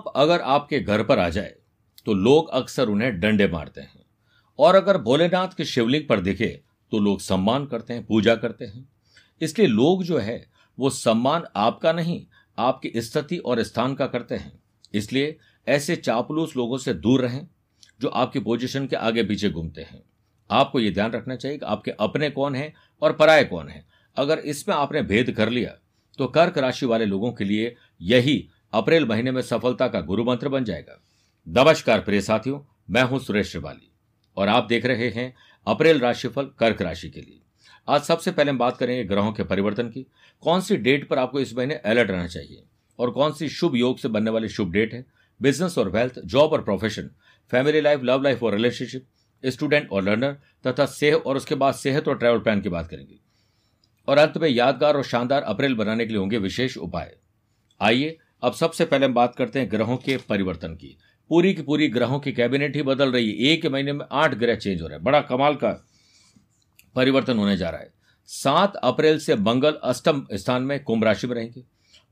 सांप अगर आपके घर पर आ जाए तो लोग अक्सर उन्हें डंडे मारते हैं। और अगर भोलेनाथ के शिवलिंग पर दिखे तो लोग सम्मान करते हैं, पूजा करते हैं। इसलिए लोग जो है, वो सम्मान आपका नहीं, आपकी स्थिति और स्थान का करते हैं। इसलिए ऐसे चापलूस लोगों से दूर रहें, जो आपकी पोजीशन के आगे पीछे घूमते हैं। आपको यह ध्यान रखना चाहिए कि आपके अपने कौन हैं और पराये कौन हैं। अगर इसमें आपने भेद कर लिया तो कर्क राशि वाले लोगों के लिए यही अप्रैल महीने में सफलता का गुरु मंत्र बन जाएगा। नमस्कार प्रिय साथियों, मैं हूँ सुरेश श्रिवाली और आप देख रहे हैं अप्रैल राशिफल कर्क राशि के लिए। आज सबसे पहले हम बात करेंगे ग्रहों के परिवर्तन की। कौन सी डेट पर आपको इस महीने अलर्ट रहना चाहिए और कौन सी शुभ योग से बनने वाली शुभ डेट है? बिज़नेस और वेल्थ, जॉब और profession, family life, love life और रिलेशनशिप, स्टूडेंट और लर्नर, तथा सेह और उसके बाद सेहत और ट्रैवल प्लान की बात करेंगे। और अंत में यादगार और शानदार अप्रैल बनाने के लिए होंगे विशेष उपाय। आइए अब सबसे पहले हम बात करते हैं ग्रहों के परिवर्तन की। पूरी की पूरी ग्रहों की कैबिनेट ही बदल रही है। एक महीने में आठ ग्रह चेंज हो रहे हैं। बड़ा कमाल का परिवर्तन होने जा रहा है। सात अप्रैल से मंगल अष्टम स्थान में कुंभ राशि में रहेंगे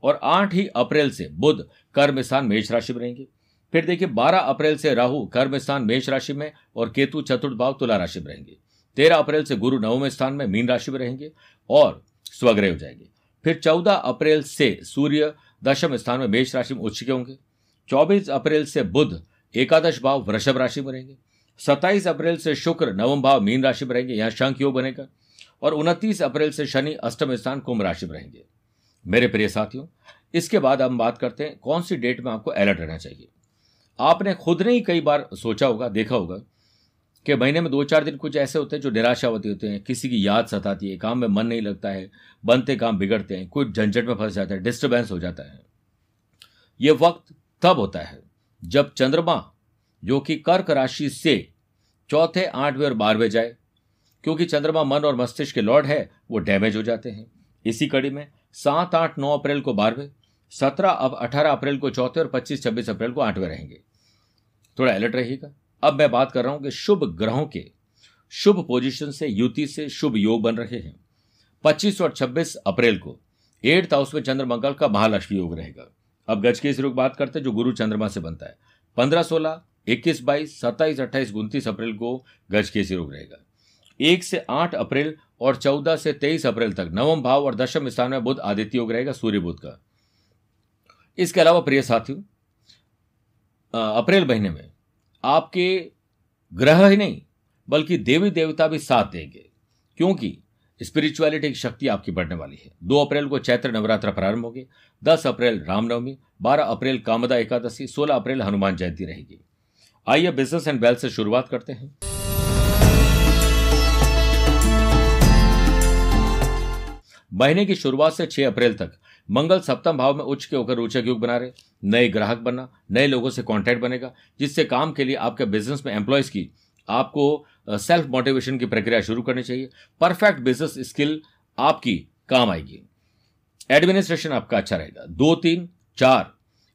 और आठ ही अप्रैल से बुध कर्म स्थान मेष राशि में रहेंगे। फिर देखिए, बारह अप्रैल से राहु कर्म स्थान मेष राशि में और केतु चतुर्थ भाव तुला राशि में रहेंगे। तेरह अप्रैल से गुरु नवम स्थान में मीन राशि में रहेंगे और स्वग्रह हो जाएँगे। फिर चौदह अप्रैल से सूर्य दशम स्थान में मेष राशि में उच्च के होंगे। चौबीस अप्रैल से बुध, एकादश भाव वृषभ राशि में रहेंगे। सत्ताईस अप्रैल से शुक्र, नवम भाव मीन राशि में रहेंगे, यहाँ शंख योग बनेगा। और उनतीस अप्रैल से शनि अष्टम स्थान कुंभ राशि में रहेंगे। मेरे प्रिय साथियों, इसके बाद हम बात करते हैं कौन सी डेट में आपको अलर्ट रहना चाहिए। आपने खुद ने ही कई बार सोचा होगा, देखा होगा कि महीने में दो चार दिन कुछ ऐसे होते हैं जो निराशावती होते हैं, किसी की याद सताती है, काम में मन नहीं लगता है, बनते काम बिगड़ते हैं कुछ झंझट में फंस जाता है डिस्टर्बेंस हो जाता है। ये वक्त तब होता है जब चंद्रमा, जो कि कर्क राशि से चौथे, आठवें और बारहवें जाए, क्योंकि चंद्रमा मन और मस्तिष्क के लॉर्ड है, वो डैमेज हो जाते हैं। इसी कड़ी में सात, आठ, नौ अप्रैल को बारहवें, सत्रह, अब अठारह अप्रैल को चौथे और पच्चीस, छब्बीस अप्रैल को आठवें रहेंगे। थोड़ा अलर्ट रहिएगा। अब मैं बात कर रहा हूँ कि शुभ ग्रहों के, शुभ पोजीशन से युति से शुभ योग बन रहे हैं। 25 और 26 अप्रैल को एट्थ हाउस में चंद्र मंगल का महालक्ष्मी योग रहेगा। अब गज के योग बात करते हैं जो गुरु चंद्रमा से बनता है। पंद्रह सोलह, इक्कीस बाईस, सत्ताईस, अट्ठाईस, उनतीस अप्रैल को गज के योग रहेगा। एक से आठ अप्रैल और चौदह से तेईस अप्रैल तक नवम भाव और दशम स्थान में बुद्ध आदित्य योग रहेगा सूर्य बुद्ध का। इसके अलावा प्रिय साथियों अप्रैल महीने में आपके ग्रह ही नहीं, बल्कि देवी देवता भी साथ देंगे। क्योंकि स्पिरिचुअलिटी की शक्ति आपकी बढ़ने वाली है। दो अप्रैल को चैत्र नवरात्र प्रारंभ होगी, दस अप्रैल रामनवमी, बारह अप्रैल कामदा एकादशी, सोलह अप्रैल हनुमान जयंती रहेगी। आइए बिज़नेस एंड वेल्थ से शुरुआत करते हैं। महीने की शुरुआत से 6 अप्रैल तक मंगल सप्तम भाव में उच्च के होकर रोचक युग बना रहे। नए ग्राहक बनना, नए लोगों से कांटेक्ट बनेगा, जिससे काम के लिए आपके बिज़नेस में एम्प्लॉयज़ की, आपको सेल्फ मोटिवेशन की प्रक्रिया शुरू करनी चाहिए। परफेक्ट बिज़नेस स्किल आपकी काम आएगी। एडमिनिस्ट्रेशन आपका अच्छा रहेगा। दो, तीन, चार,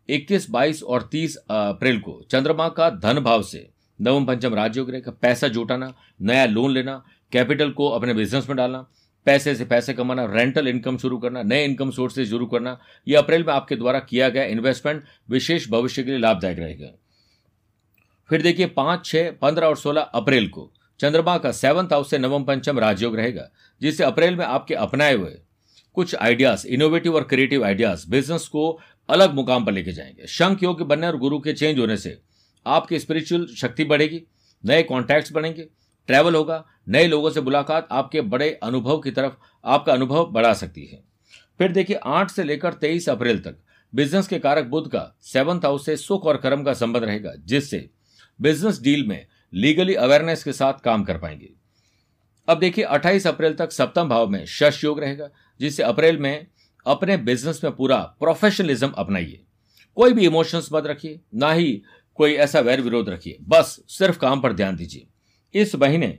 इक्कीस, बाईस और तीस अप्रैल को चंद्रमा का धन भाव से नवम, पंचम राजयोग रहेगा पैसा जुटाना, नया लोन लेना कैपिटल को अपने बिज़नेस में डालना पैसे से पैसे कमाना रेंटल इनकम शुरू करना, नए इनकम सोर्सेज शुरू करना यह अप्रैल में आपके द्वारा किया गया इन्वेस्टमेंट विशेष भविष्य के लिए लाभदायक रहेगा। फिर देखिए, पाँच, छह, पंद्रह और सोलह अप्रैल को चंद्रमा का सेवंथ हाउस से नवम पंचम राजयोग रहेगा, जिससे अप्रैल में आपके अपनाए हुए कुछ आइडियाज़ इनोवेटिव और क्रिएटिव आइडियाज़ बिज़नेस को अलग मुकाम पर लेके जाएँगे। शंख योग बनने और गुरु के चेंज होने से आपकी स्पिरिचुअल शक्ति बढ़ेगी, नए कॉन्टैक्ट्स बढ़ेंगे ट्रैवल होगा, नए लोगों से मुलाकात आपके बड़े अनुभव की तरफ़, आपका अनुभव बढ़ा सकती है। फिर देखिए, आठ से लेकर तेईस अप्रैल तक बिज़नेस के कारक बुद्ध का सेवंथ हाउस से सुख और कर्म का संबंध रहेगा, जिससे बिज़नेस डील में लीगली अवेयरनेस के साथ काम कर पाएँगे। अब देखिए 28 अप्रैल तक सप्तम भाव में शश योग रहेगा, जिससे अप्रैल में अपने बिज़नेस में पूरा प्रोफेशनलिज्म अपनाइए। कोई भी इमोशंस मत रखिए, ना ही कोई ऐसा वैर विरोध रखिए, बस सिर्फ़ काम पर ध्यान दीजिए। इस महीने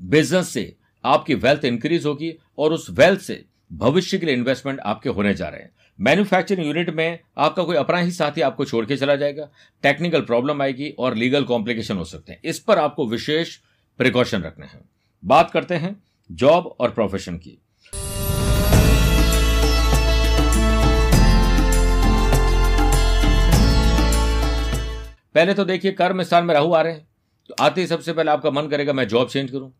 बिज़नेस से आपकी वेल्थ इंक्रीज होगी और उस वेल्थ से भविष्य के लिए इन्वेस्टमेंट आपके होने जा रहे हैं। मैन्युफैक्चरिंग यूनिट में आपका कोई अपना ही साथी आपको छोड़ के चला जाएगा। टेक्निकल प्रॉब्लम आएगी और लीगल कॉम्प्लिकेशन हो सकते हैं। इस पर आपको विशेष प्रिकॉशन रखने हैं। बात करते हैं जॉब और प्रोफेशन की। पहले तो देखिए कर्म स्थान में राहु आ रहे हैं। तो आते ही सबसे पहले आपका मन करेगा मैं जॉब चेंज करूँ,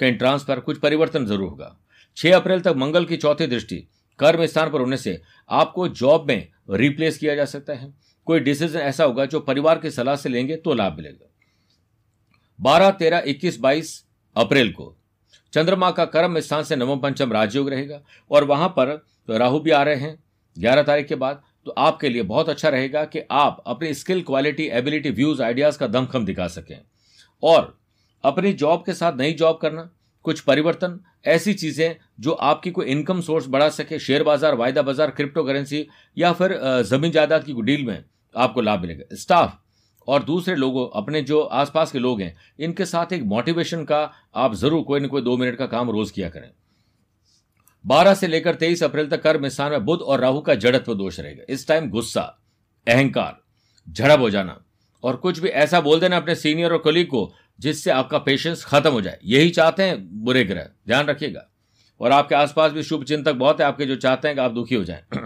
कहीं ट्रांसफ़र कुछ परिवर्तन ज़रूर होगा। छह अप्रैल तक मंगल की चौथी दृष्टि, कर्म स्थान पर होने से आपको जॉब में रिप्लेस किया जा सकता है। कोई डिसीज़न ऐसा होगा जो परिवार की सलाह से लेंगे तो लाभ मिलेगा। बारह, तेरह, इक्कीस, बाईस अप्रैल को चंद्रमा का कर्म स्थान से नवम पंचम राजयोग रहेगा और वहाँ पर तो राहु भी आ रहे हैं। ग्यारह तारीख के बाद तो आपके लिए बहुत अच्छा रहेगा कि आप अपनी skill quality ability views ideas का दमखम दिखा सकें। और अपनी जॉब के साथ नई जॉब करना, कुछ परिवर्तन, ऐसी चीज़ें जो आपकी कोई इनकम सोर्स बढ़ा सके शेयर बाज़ार, वायदा बाज़ार क्रिप्टो करेंसी या फिर ज़मीन जायदाद की डील में आपको लाभ मिलेगा। स्टाफ और दूसरे लोगों, अपने जो आसपास के लोग हैं, इनके साथ एक मोटिवेशन का आप ज़रूर कोई ना कोई दो मिनट का काम रोज किया करें। बारह से लेकर तेईस अप्रैल तक कर्म स्थान में बुद्ध और राहु का जड़त्व दोष रहेगा। इस टाइम गुस्सा, अहंकार, झड़प हो जाना और कुछ भी ऐसा बोल देना अपने सीनियर और कलीग को, जिससे आपका पेशेंस खत्म हो जाए। यही चाहते हैं बुरे ग्रह। ध्यान रखिएगा। और आपके आसपास भी शुभ चिंतक बहुत है, आपके जो चाहते हैं कि आप दुखी हो जाएँ।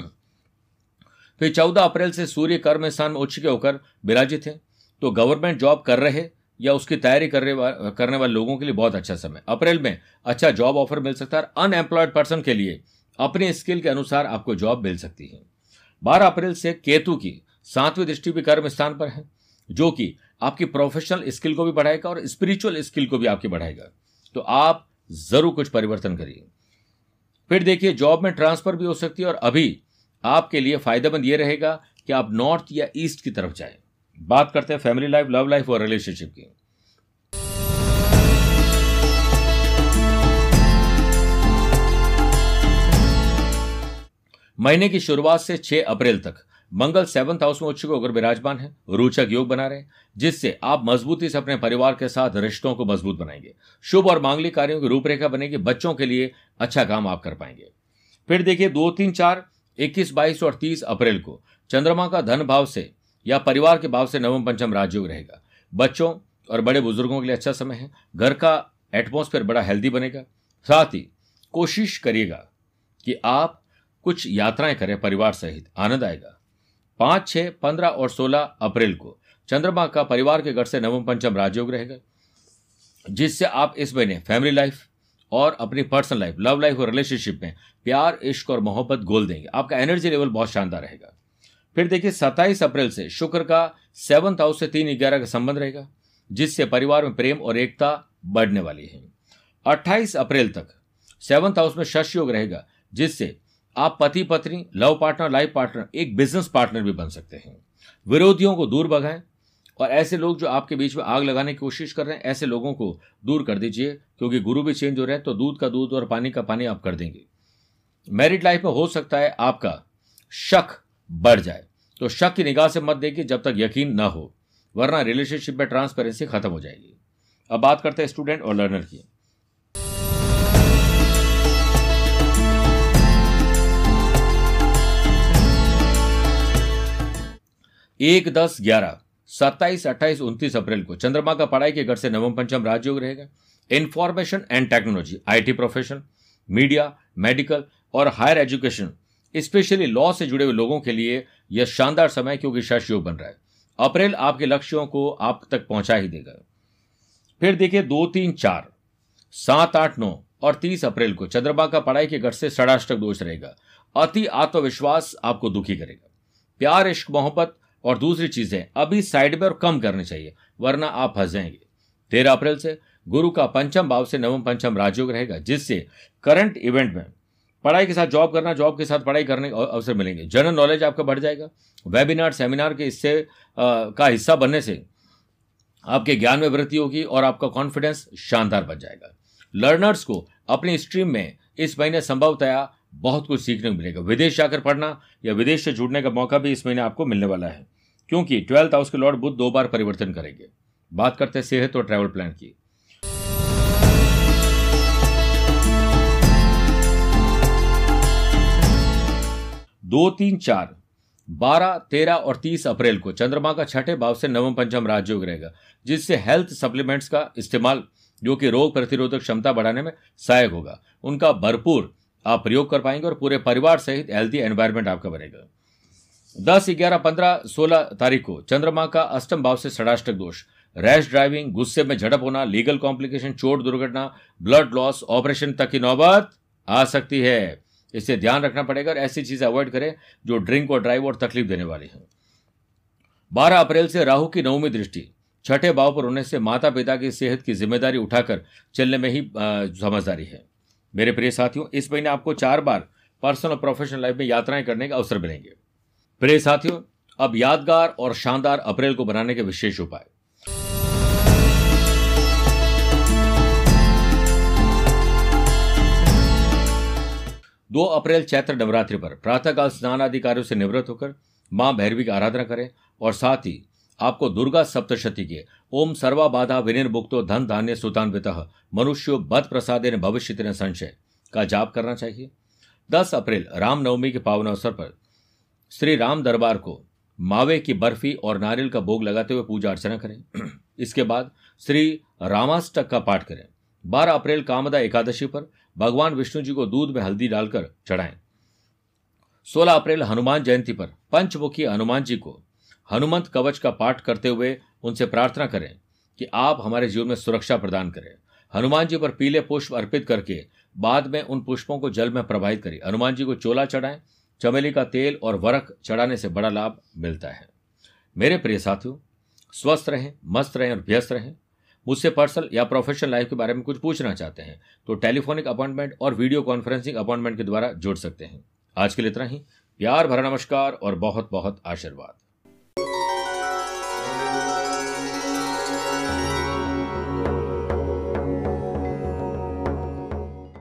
फिर चौदह अप्रैल से सूर्य कर्म स्थान में उच्च के होकर विराजित है। तो गवर्नमेंट जॉब कर रहे या उसकी तैयारी कर रहे करने वाले लोगों के लिए बहुत अच्छा समय। अप्रैल में अच्छा जॉब ऑफ़र मिल सकता है अनएम्प्लॉयड पर्सन के लिए अपने स्किल के अनुसार आपको जॉब मिल सकती है। बारह अप्रैल से केतु की सातवीं दृष्टि भी कर्म स्थान पर है। जो कि आपकी प्रोफेशनल स्किल को भी बढ़ाएगा और स्पिरिचुअल स्किल को भी आपकी बढ़ाएगा। तो आप ज़रूर कुछ परिवर्तन करिए। फिर देखिए जॉब में ट्रांसफ़र भी हो सकती है और अभी आपके लिए फ़ायदेमंद यह रहेगा कि आप नॉर्थ या ईस्ट की तरफ़ जाएँ। बात करते हैं फैमिली लाइफ लव लाइफ और रिलेशनशिप की। महीने की शुरुआत से 6 अप्रैल तक मंगल सेवंथ हाउस में उच्च होकर विराजमान है, रोचक योग बना रहे जिससे आप मजबूती से अपने परिवार के साथ रिश्तों को मज़बूत बनाएँगे। शुभ और मांगलिक कार्यों की रूपरेखा बनेगी, बच्चों के लिए अच्छा काम आप कर पाएँगे। फिर देखिए, दो, तीन, चार, इक्कीस, बाईस और तीस अप्रैल को चंद्रमा का धन भाव से या परिवार के भाव से नवम, पंचम राजयोग रहेगा। बच्चों और बड़े बुज़ुर्गों के लिए अच्छा समय है। घर का एटमोस्फेयर बड़ा हेल्दी बनेगा। साथ ही कोशिश करिएगा कि आप कुछ यात्राएँ करें परिवार सहित, आनंद आएगा। पाँच, छह, पंद्रह और सोलह अप्रैल को चंद्रमा का परिवार के घर से नवम पंचम राजयोग रहेगा, जिससे आप इस महीने फैमिली लाइफ और अपनी पर्सनल लाइफ लव लाइफ और रिलेशनशिप में प्यार, इश्क और मोहब्बत गोल देंगे। आपका एनर्जी लेवल बहुत शानदार रहेगा। फिर देखिए, सत्ताईस अप्रैल से शुक्र का सेवंथ हाउस से तीन ग्यारह का संबंध रहेगा, जिससे परिवार में प्रेम और एकता बढ़ने वाली है। अट्ठाईस अप्रैल तक सेवंथ हाउस में शश योग रहेगा, जिससे आप पति, पत्नी लव पार्टनर लाइफ पार्टनर एक बिज़नेस पार्टनर भी बन सकते हैं। विरोधियों को दूर भगाएँ और ऐसे लोग जो आपके बीच में आग लगाने की कोशिश कर रहे हैं, ऐसे लोगों को दूर कर दीजिए, क्योंकि गुरु भी चेंज हो रहे हैं तो दूध का दूध और पानी का पानी आप कर देंगे। मैरिड लाइफ में हो सकता है आपका शक बढ़ जाए। तो शक की निगाह से मत देखिए जब तक यकीन ना हो, वरना रिलेशनशिप में ट्रांसपेरेंसी खत्म हो जाएगी। अब बात करते हैं स्टूडेंट और लर्नर की। एक दस ग्यारह, सत्ताईस, अट्ठाईस, उनतीस अप्रैल को। चंद्रमा का पढ़ाई के घर से नवम पंचम राजयोग रहेगा। Information and technology IT profession media medical और हायर एजुकेशन स्पेशली लॉ से जुड़े हुए लोगों के लिए यह शानदार समय क्योंकि शश योग बन रहा है। अप्रैल आपके लक्ष्यों को आप तक पहुँचा ही देगा। फिर देखिए दो, तीन, चार, सात, आठ, नौ और तीस अप्रैल को चंद्रमा का पढ़ाई के घर से षडाष्टक दोष रहेगा। अति आत्मविश्वास आपको दुखी करेगा। प्यार, इश्क, मोहब्बत और दूसरी चीज़ें अभी साइड में और कम करनी चाहिए, वरना आप फंस जाएँगे तेरह अप्रैल से गुरु का पंचम भाव से नवम पंचम राजयोग रहेगा, जिससे करंट इवेंट में पढ़ाई के साथ जॉब करना जॉब के साथ पढ़ाई करने के अवसर मिलेंगे। जनरल नॉलेज आपका बढ़ जाएगा। वेबिनार सेमिनार के हिस्से का हिस्सा बनने से आपके ज्ञान में वृद्धि होगी और आपका कॉन्फिडेंस शानदार बन जाएगा। लर्नर्स को अपनी स्ट्रीम में इस महीने संभवतया बहुत कुछ सीखने को मिलेगा। विदेश जाकर पढ़ना या विदेश से जुड़ने का मौका भी इस महीने आपको मिलने वाला है। क्योंकि ट्वेल्थ हाउस के लॉर्ड बुद्ध दो बार परिवर्तन करेंगे। बात करते हैं सेहत और ट्रैवल प्लान की। दो, तीन, चार। बारह, तेरह और तीस अप्रैल को चंद्रमा का छठे भाव से नवम पंचम राजयोग रहेगा, जिससे हेल्थ सप्लीमेंट्स का इस्तेमाल, जो कि रोग प्रतिरोधक क्षमता बढ़ाने में सहायक होगा। उनका भरपूर आप प्रयोग कर पाएँगे और पूरे परिवार सहित हेल्थी एनवायरमेंट आपका बनेगा। दस, ग्यारह, पंद्रह, सोलह तारीख को चंद्रमा का अष्टम भाव से षडाष्टक दोष। रैश ड्राइविंग, गुस्से में झड़प होना, लीगल कॉम्प्लिकेशन, चोट दुर्घटना, ब्लड लॉस, ऑपरेशन तक की नौबत आ सकती है। इसे ध्यान रखना पड़ेगा और ऐसी चीज़ें अवॉइड करें जो ड्रिंक और ड्राइव और तकलीफ़ देने वाली है। बारह अप्रैल से राहु की नवमी दृष्टि। छठे भाव पर होने से माता पिता की सेहत की ज़िम्मेदारी उठाकर चलने में ही समझदारी है। मेरे प्रिय साथियों, इस महीने आपको चार बार पर्सनल और प्रोफेशनल लाइफ में यात्राएँ करने का अवसर मिलेंगे। प्रिय साथियों, अब यादगार और शानदार अप्रैल को बनाने के विशेष उपाय। दो अप्रैल चैत्र नवरात्रि पर प्रातःकाल स्नान आदि कार्यों से निवृत्त होकर माँ भैरवी की आराधना करें और साथ ही आपको दुर्गा सप्तशती के ओम सर्वा बाधा विनिर्मुक्तो धन धान्य सुतान्वित मनुष्यो बद प्रसाद भविष्य संशय का जाप करना चाहिए। 10 अप्रैल रामनवमी के पावन अवसर पर श्री राम दरबार को मावे की बर्फ़ी और नारियल का भोग लगाते हुए पूजा अर्चना करें। इसके बाद श्री रामाष्टक का पाठ करें। 12 अप्रैल कामदा एकादशी पर भगवान विष्णु जी को दूध में हल्दी डालकर चढ़ाएँ। 16 अप्रैल हनुमान जयंती पर पंचमुखी हनुमान जी को हनुमंत कवच का पाठ करते हुए उनसे प्रार्थना करें कि आप हमारे जीवन में सुरक्षा प्रदान करें। हनुमान जी पर पीले पुष्प अर्पित करके बाद में उन पुष्पों को जल में प्रवाहित करें। हनुमान जी को चोला चढ़ाएँ चमेली का तेल और वरक चढ़ाने से बड़ा लाभ मिलता है। मेरे प्रिय साथियों, स्वस्थ रहें, मस्त रहें और व्यस्त रहें। मुझसे पर्सनल या प्रोफेशनल लाइफ के बारे में कुछ पूछना चाहते हैं तो टेलीफोनिक अपॉइंटमेंट और वीडियो कॉन्फ्रेंसिंग अपॉइंटमेंट के द्वारा जुड़ सकते हैं। आज के लिए इतना ही। प्यार भरा नमस्कार और बहुत बहुत आशीर्वाद।